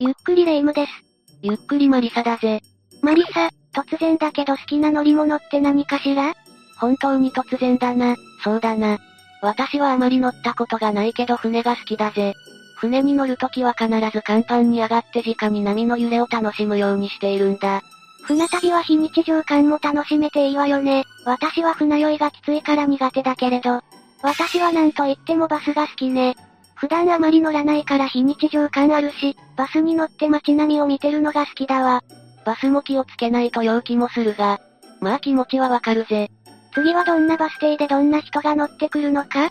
ゆっくりレ夢ムです。ゆっくりマリサだぜ。マリサ、突然だけど好きな乗り物って何かしら？本当に突然だな、そうだな。私はあまり乗ったことがないけど船が好きだぜ。船に乗るときは必ず甲板に上がって直に波の揺れを楽しむようにしているんだ。船旅は非日常感も楽しめていいわよね。私は船酔いがきついから苦手だけれど。私はなんと言ってもバスが好きね。普段あまり乗らないから非日常感あるし、バスに乗って街並みを見てるのが好きだわ。バスも気をつけないと陽気もするが、まあ気持ちはわかるぜ。次はどんなバス停でどんな人が乗ってくるのか？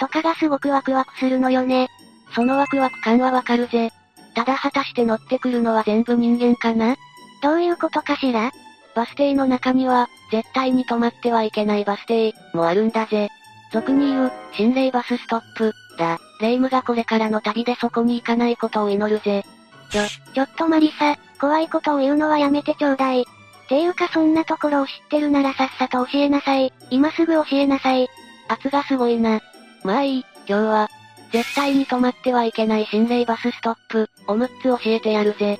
とかがすごくワクワクするのよね。そのワクワク感はわかるぜ。ただ果たして乗ってくるのは全部人間かな？どういうことかしら？バス停の中には、絶対に止まってはいけないバス停、もあるんだぜ。俗に言う、心霊バスストップ、だ。レイムがこれからの旅でそこに行かないことを祈るぜ。ちょ、ちょっとマリサ、怖いことを言うのはやめてちょうだい。ていうかそんなところを知ってるならさっさと教えなさい。今すぐ教えなさい。圧がすごいな。まあいい、今日は、絶対に止まってはいけない心霊バスストップ、お6つ教えてやるぜ。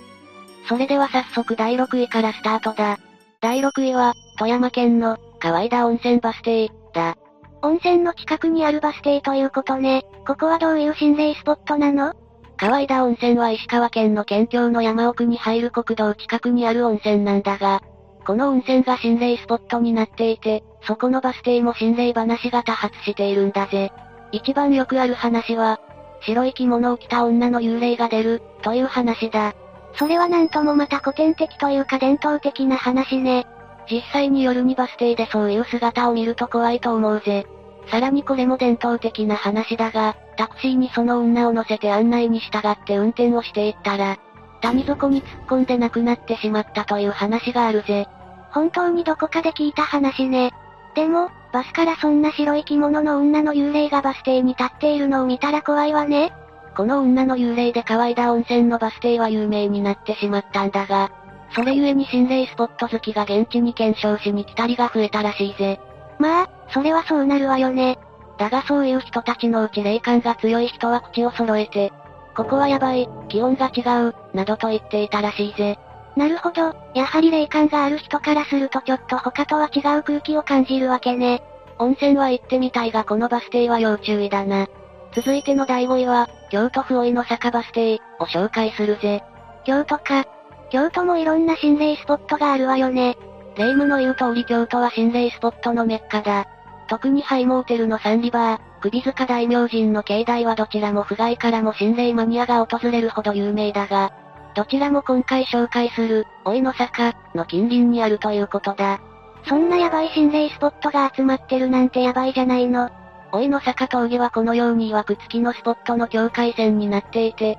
それでは早速第6位からスタートだ。第6位は、富山県の、河井田温泉バス停、だ。温泉の近くにあるバス停ということね。ここはどういう心霊スポットなの？河井田温泉は石川県の県境の山奥に入る国道近くにある温泉なんだが、この温泉が心霊スポットになっていて、そこのバス停も心霊話が多発しているんだぜ。一番よくある話は、白い着物を着た女の幽霊が出る、という話だ。それはなんともまた古典的というか伝統的な話ね。実際に夜にバス停でそういう姿を見ると怖いと思うぜ。さらにこれも伝統的な話だが、タクシーにその女を乗せて案内に従って運転をしていったら、谷底に突っ込んで亡くなってしまったという話があるぜ。本当にどこかで聞いた話ね。でも、バスからそんな白い着物の女の幽霊がバス停に立っているのを見たら怖いわね。この女の幽霊で乾いた温泉のバス停は有名になってしまったんだが、それゆえに心霊スポット好きが現地に検証しに来たりが増えたらしいぜ。まあ、それはそうなるわよね。だがそういう人たちのうち霊感が強い人は口を揃えて、ここはやばい、気温が違う、などと言っていたらしいぜ。なるほど、やはり霊感がある人からするとちょっと他とは違う空気を感じるわけね。温泉は行ってみたいがこのバス停は要注意だな。続いての第5位は、京都府大井の坂バス停、を紹介するぜ。京都か。京都もいろんな心霊スポットがあるわよね。霊夢の言う通り京都は心霊スポットのメッカだ。特にハイモーテルのサンリバー、首塚大明神の境内はどちらも府外からも心霊マニアが訪れるほど有名だが、どちらも今回紹介する、老いの坂、の近隣にあるということだ。そんなヤバい心霊スポットが集まってるなんてヤバいじゃないの。老いの坂峠はこのように曰く付きのスポットの境界線になっていて、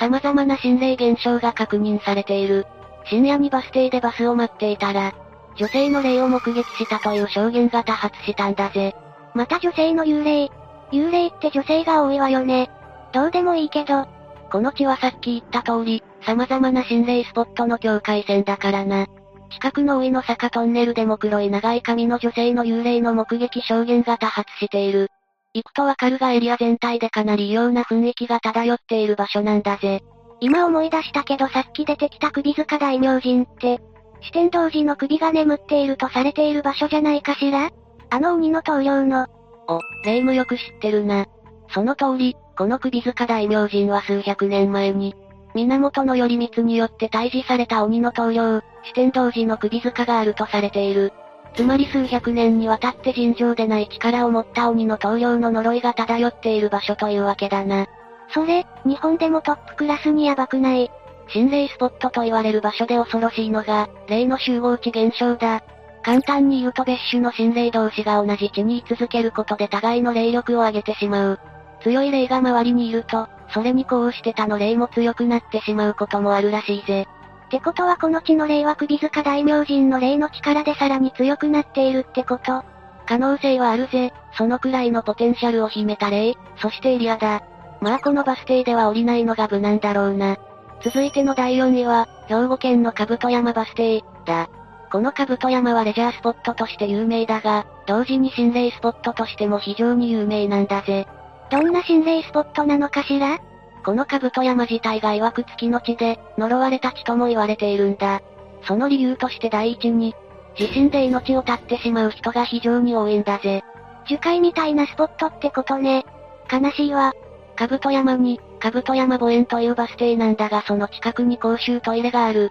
様々な心霊現象が確認されている。深夜にバス停でバスを待っていたら、女性の霊を目撃したという証言が多発したんだぜ。また女性の幽霊。幽霊って女性が多いわよね。どうでもいいけど。この地はさっき言った通り、様々な心霊スポットの境界線だからな。近くの上の坂トンネルでも黒い長い髪の女性の幽霊の目撃証言が多発している。行くとわかるがエリア全体でかなり異様な雰囲気が漂っている場所なんだぜ。今思い出したけどさっき出てきた首塚大明神って、四天童寺の首が眠っているとされている場所じゃないかしら？あの鬼の棟梁の。お、霊夢よく知ってるな。その通り、この首塚大明神は数百年前に、源頼光によって退治された鬼の棟梁、四天童寺の首塚があるとされている。つまり数百年にわたって尋常でない力を持った鬼の棟梁の呪いが漂っている場所というわけだな。それ、日本でもトップクラスにヤバくない心霊スポットと言われる場所で恐ろしいのが、霊の集合地現象だ。簡単に言うと別種の心霊同士が同じ地に居続けることで互いの霊力を上げてしまう。強い霊が周りにいると、それにこうして他の霊も強くなってしまうこともあるらしいぜ。ってことはこの地の霊は首塚大明神の霊の力でさらに強くなっているってこと可能性はあるぜ。そのくらいのポテンシャルを秘めた霊、そしてエリアだ。まあこのバス停では降りないのが無難だろうな。続いての第4位は、兵庫県の兜山バス停、だ。この兜山はレジャースポットとして有名だが、同時に心霊スポットとしても非常に有名なんだぜ。どんな心霊スポットなのかしら？この兜山自体が曰く月の地で、呪われた地とも言われているんだ。その理由として第一に、地震で命を絶ってしまう人が非常に多いんだぜ。樹海みたいなスポットってことね。悲しいわ。兜山に、兜山墓園というバス停なんだがその近くに公衆トイレがある。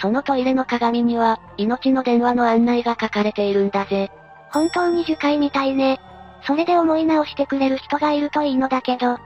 そのトイレの鏡には、命の電話の案内が書かれているんだぜ。本当に樹海みたいね。それで思い直してくれる人がいるといいのだけど。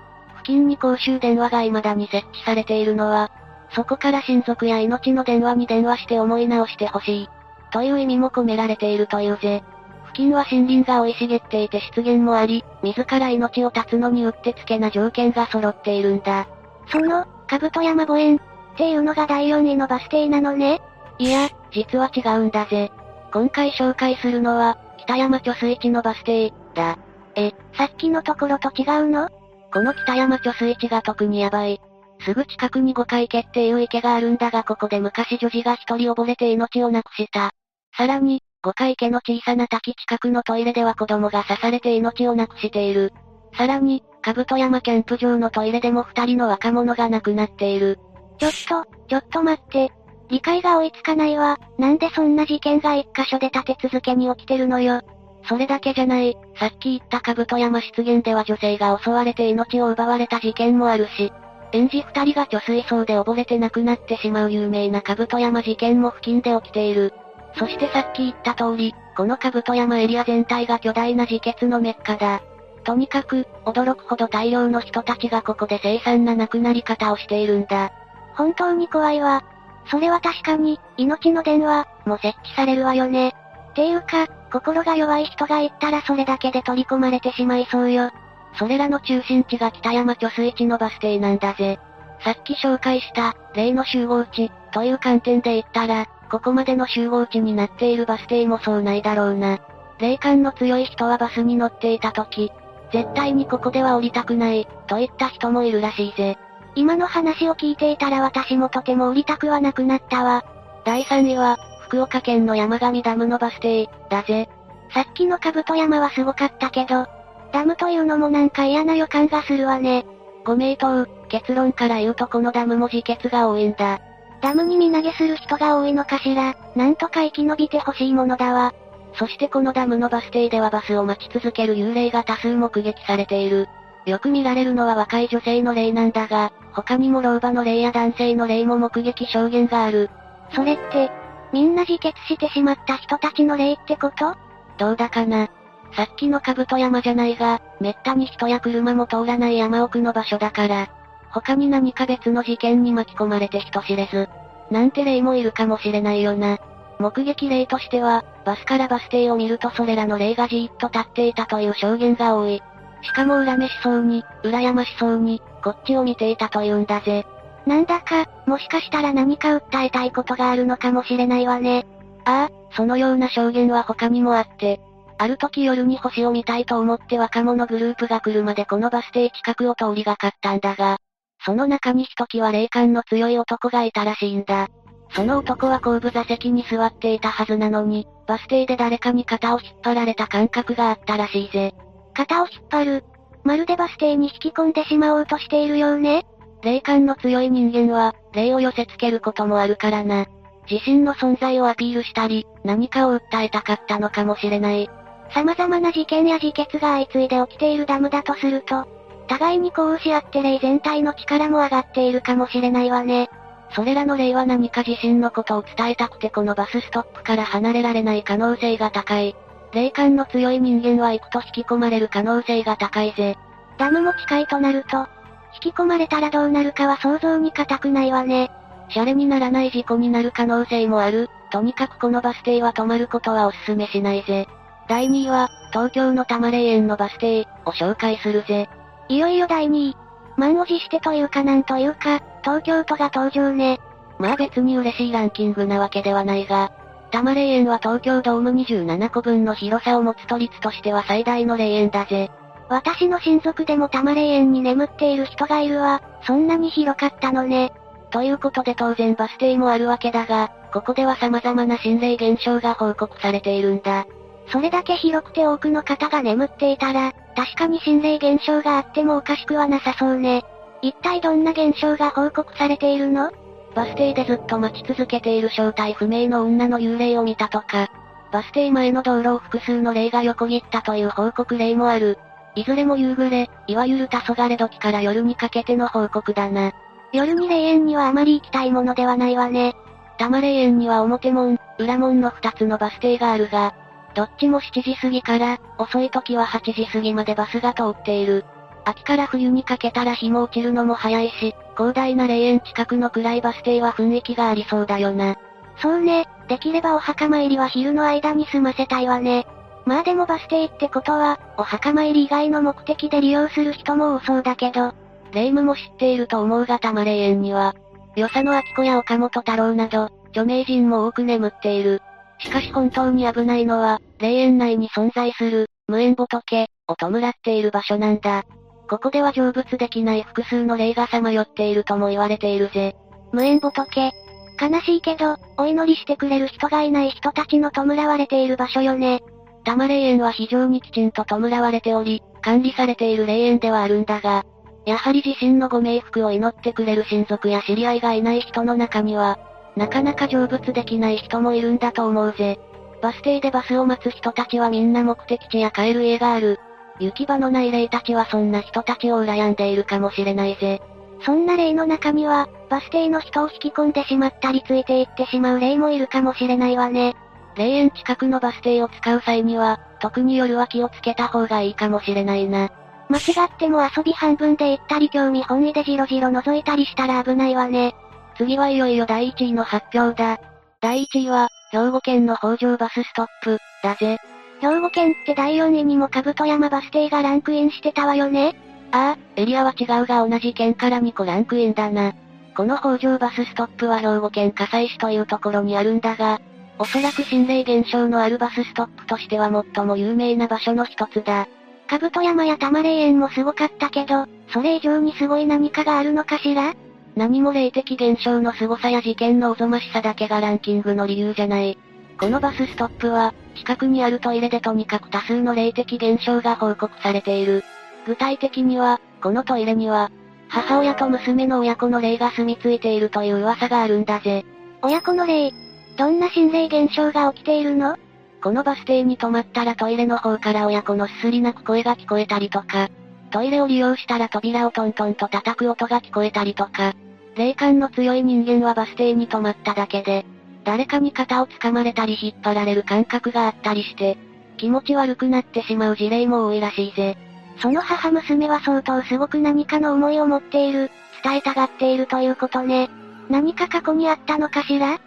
付近に公衆電話が未だに設置されているのは、そこから親族や命の電話に電話して思い直してほしい。という意味も込められているというぜ。付近は森林が生い茂っていて湿原もあり、自ら命を絶つのにうってつけな条件が揃っているんだ。その、兜山墓園、っていうのが第4位のバス停なのねいや、実は違うんだぜ。今回紹介するのは、北山貯水池のバス停、だ。え、さっきのところと違うの？この北山貯水池が特にヤバい。すぐ近くに五階家っていう池があるんだがここで昔女児が一人溺れて命を亡くした。さらに、五階家の小さな滝近くのトイレでは子供が刺されて命を亡くしている。さらに、兜山キャンプ場のトイレでも二人の若者が亡くなっている。ちょっと、ちょっと待って。理解が追いつかないわ。なんでそんな事件が一箇所で立て続けに起きてるのよ。それだけじゃない。さっき言った兜山湿原では女性が襲われて命を奪われた事件もあるし、園児二人が貯水槽で溺れて亡くなってしまう有名な兜山事件も付近で起きている。そしてさっき言った通り、この兜山エリア全体が巨大な自決のメッカだ。とにかく、驚くほど大量の人たちがここで凄惨な亡くなり方をしているんだ。本当に怖いわ。それは確かに、命の電話、も設置されるわよね。ていうか、心が弱い人が行ったらそれだけで取り込まれてしまいそうよ。それらの中心地が北山貯水池のバス停なんだぜ。さっき紹介した、例の集合地、という観点で言ったら、ここまでの集合地になっているバス停もそうないだろうな。霊感の強い人はバスに乗っていた時、絶対にここでは降りたくない、といった人もいるらしいぜ。今の話を聞いていたら私もとても降りたくはなくなったわ。第3位は、福岡県の山上ダムのバス停、だぜ。さっきの兜山はすごかったけど、ダムというのもなんか嫌な予感がするわね。ご名答、結論から言うとこのダムも自決が多いんだ。ダムに身投げする人が多いのかしら、なんとか生き延びてほしいものだわ。そしてこのダムのバス停ではバスを待ち続ける幽霊が多数目撃されている。よく見られるのは若い女性の霊なんだが、他にも老婆の霊や男性の霊も目撃証言がある。それって、みんな自決してしまった人たちの霊ってこと？どうだかな？さっきの兜山じゃないが、めったに人や車も通らない山奥の場所だから、他に何か別の事件に巻き込まれて人知れず、なんて霊もいるかもしれないよな。目撃例としては、バスからバス停を見るとそれらの霊がじーっと立っていたという証言が多い。しかも恨めしそうに、羨ましそうに、こっちを見ていたというんだぜ。なんだか、もしかしたら何か訴えたいことがあるのかもしれないわね。ああ、そのような証言は他にもあって、ある時夜に星を見たいと思って若者グループが車でこのバス停近くを通りがかったんだが、その中にひときわ霊感の強い男がいたらしいんだ。その男は後部座席に座っていたはずなのに、バス停で誰かに肩を引っ張られた感覚があったらしいぜ。肩を引っ張る。まるでバス停に引き込んでしまおうとしているようね。霊感の強い人間は、霊を寄せつけることもあるからな。自身の存在をアピールしたり、何かを訴えたかったのかもしれない。様々な事件や自決が相次いで起きているダムだとすると、互いに呼応し合って霊全体の力も上がっているかもしれないわね。それらの霊は何か自身のことを伝えたくてこのバスストップから離れられない可能性が高い。霊感の強い人間は行くと引き込まれる可能性が高いぜ。ダムも近いとなると、引き込まれたらどうなるかは想像に難くないわね。シャレにならない事故になる可能性もある。とにかくこのバス停は止まることはお勧めしないぜ。第2位は、東京の多摩霊園のバス停を紹介するぜ。いよいよ第2位。満を持してというかなんというか、東京都が登場ね。まあ別に嬉しいランキングなわけではないが、多摩霊園は東京ドーム27個分の広さを持つ都立としては最大の霊園だぜ。私の親族でも多摩霊園に眠っている人がいるわ。そんなに広かったのね。ということで当然バス停もあるわけだが、ここでは様々な心霊現象が報告されているんだ。それだけ広くて多くの方が眠っていたら、確かに心霊現象があってもおかしくはなさそうね。一体どんな現象が報告されているの？バス停でずっと待ち続けている正体不明の女の幽霊を見たとか、バス停前の道路を複数の霊が横切ったという報告例もある。いずれも夕暮れ、いわゆる黄昏時から夜にかけての報告だな。夜に霊園にはあまり行きたいものではないわね。多摩霊園には表門、裏門の2つのバス停があるが、どっちも7時過ぎから、遅い時は8時過ぎまでバスが通っている。秋から冬にかけたら日も落ちるのも早いし、広大な霊園近くの暗いバス停は雰囲気がありそうだよな。そうね、できればお墓参りは昼の間に済ませたいわね。まあでもバス停ってことは、お墓参り以外の目的で利用する人も多そうだけど。霊夢も知っていると思うが多摩霊園には、与謝野明子や岡本太郎など、著名人も多く眠っている。しかし本当に危ないのは、霊園内に存在する、無縁仏、を弔っている場所なんだ。ここでは成仏できない複数の霊がさまよっているとも言われているぜ。無縁仏。悲しいけど、お祈りしてくれる人がいない人たちの弔われている場所よね。多摩霊園は非常にきちんと弔われており、管理されている霊園ではあるんだが、やはり自身のご冥福を祈ってくれる親族や知り合いがいない人の中には、なかなか成仏できない人もいるんだと思うぜ。バス停でバスを待つ人たちはみんな目的地や帰る家がある。行き場のない霊たちはそんな人たちを羨んでいるかもしれないぜ。そんな霊の中には、バス停の人を引き込んでしまったりついていってしまう霊もいるかもしれないわね。霊園近くのバス停を使う際には、特に夜は気をつけた方がいいかもしれないな。間違っても遊び半分で行ったり興味本位でじろじろ覗いたりしたら危ないわね。次はいよいよ第1位の発表だ。第1位は、兵庫県の北条バスストップ、だぜ。兵庫県って第4位にも兜山バス停がランクインしてたわよねああ、エリアは違うが同じ県から2個ランクインだな。この北条バスストップは兵庫県葛西市というところにあるんだが、おそらく心霊現象のあるバスストップとしては最も有名な場所の一つだ。兜山や玉霊園もすごかったけど、それ以上にすごい何かがあるのかしら？何も霊的現象の凄さや事件のおぞましさだけがランキングの理由じゃない。このバスストップは、近くにあるトイレでとにかく多数の霊的現象が報告されている。具体的には、このトイレには、母親と娘の親子の霊が住み着いているという噂があるんだぜ。親子の霊？どんな心霊現象が起きているの？このバス停に止まったらトイレの方から親子のすすり泣く声が聞こえたりとか、トイレを利用したら扉をトントンと叩く音が聞こえたりとか、霊感の強い人間はバス停に止まっただけで、誰かに肩を掴まれたり引っ張られる感覚があったりして、気持ち悪くなってしまう事例も多いらしいぜ。その母娘は相当すごく何かの思いを持っている、伝えたがっているということね。何か過去にあったのかしら？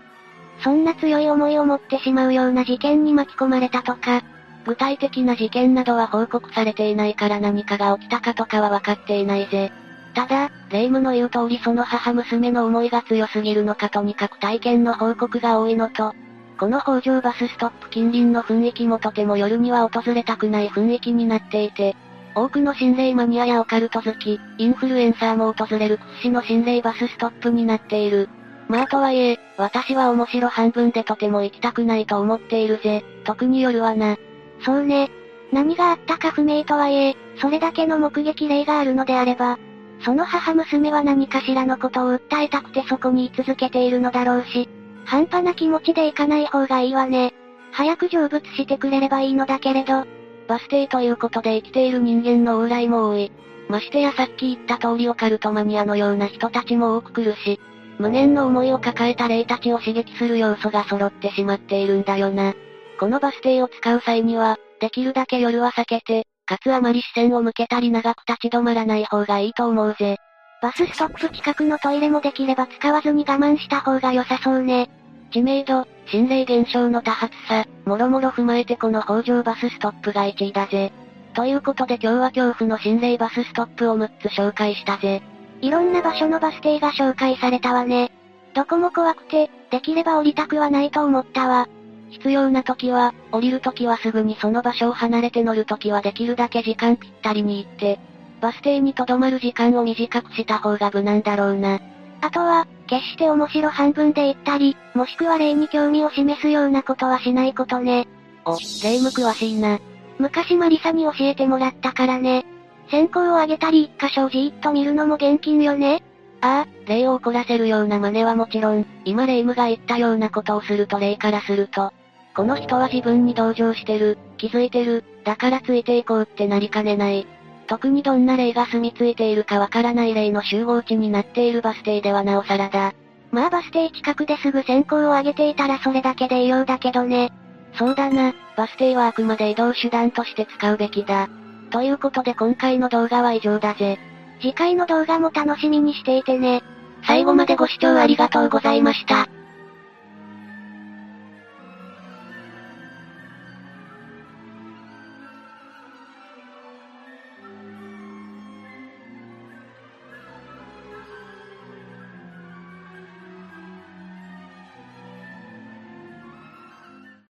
そんな強い思いを持ってしまうような事件に巻き込まれたとか、具体的な事件などは報告されていないから何かが起きたかとかは分かっていないぜ。ただ、霊夢の言う通りその母娘の思いが強すぎるのかとにかく体験の報告が多いのと、この北条バスストップ近隣の雰囲気もとても夜には訪れたくない雰囲気になっていて、多くの心霊マニアやオカルト好き、インフルエンサーも訪れる屈指の心霊バスストップになっている。まあとはいえ、私は面白半分でとても行きたくないと思っているぜ。特に夜はな。そうね。何があったか不明とはいえ、それだけの目撃例があるのであれば、その母娘は何かしらのことを訴えたくてそこに居続けているのだろうし、半端な気持ちで行かない方がいいわね。早く成仏してくれればいいのだけれど、バス停ということで生きている人間の往来も多い。ましてやさっき言った通りオカルトマニアのような人たちも多く来るし、無念の思いを抱えた霊たちを刺激する要素が揃ってしまっているんだよな。このバス停を使う際には、できるだけ夜は避けて、かつあまり視線を向けたり長く立ち止まらない方がいいと思うぜ。バスストップ近くのトイレもできれば使わずに我慢した方が良さそうね。知名度、心霊現象の多発さ、もろもろ踏まえてこの北条バスストップが1位だぜ。ということで今日は恐怖の心霊バスストップを6つ紹介したぜ。いろんな場所のバス停が紹介されたわね。どこも怖くて、できれば降りたくはないと思ったわ。必要な時は、降りる時はすぐにその場所を離れて乗る時はできるだけ時間ぴったりに行って、バス停に留まる時間を短くした方が無難だろうな。あとは、決して面白半分で行ったり、もしくは霊に興味を示すようなことはしないことね。お、霊夢詳しいな。昔マリサに教えてもらったからね。線香をあげたり一箇所をじーっと見るのも現金よね？ああ、霊を怒らせるような真似はもちろん、今霊夢が言ったようなことをすると霊からすると、この人は自分に同情してる、気づいてる、だからついていこうってなりかねない。特にどんな霊が住み着いているかわからない霊の集合地になっているバス停ではなおさらだ。まあバス停近くですぐ線香をあげていたらそれだけで異様だけどね。そうだな、バス停はあくまで移動手段として使うべきだ。ということで今回の動画は以上だぜ。次回の動画も楽しみにしていてね。最後までご視聴ありがとうございました。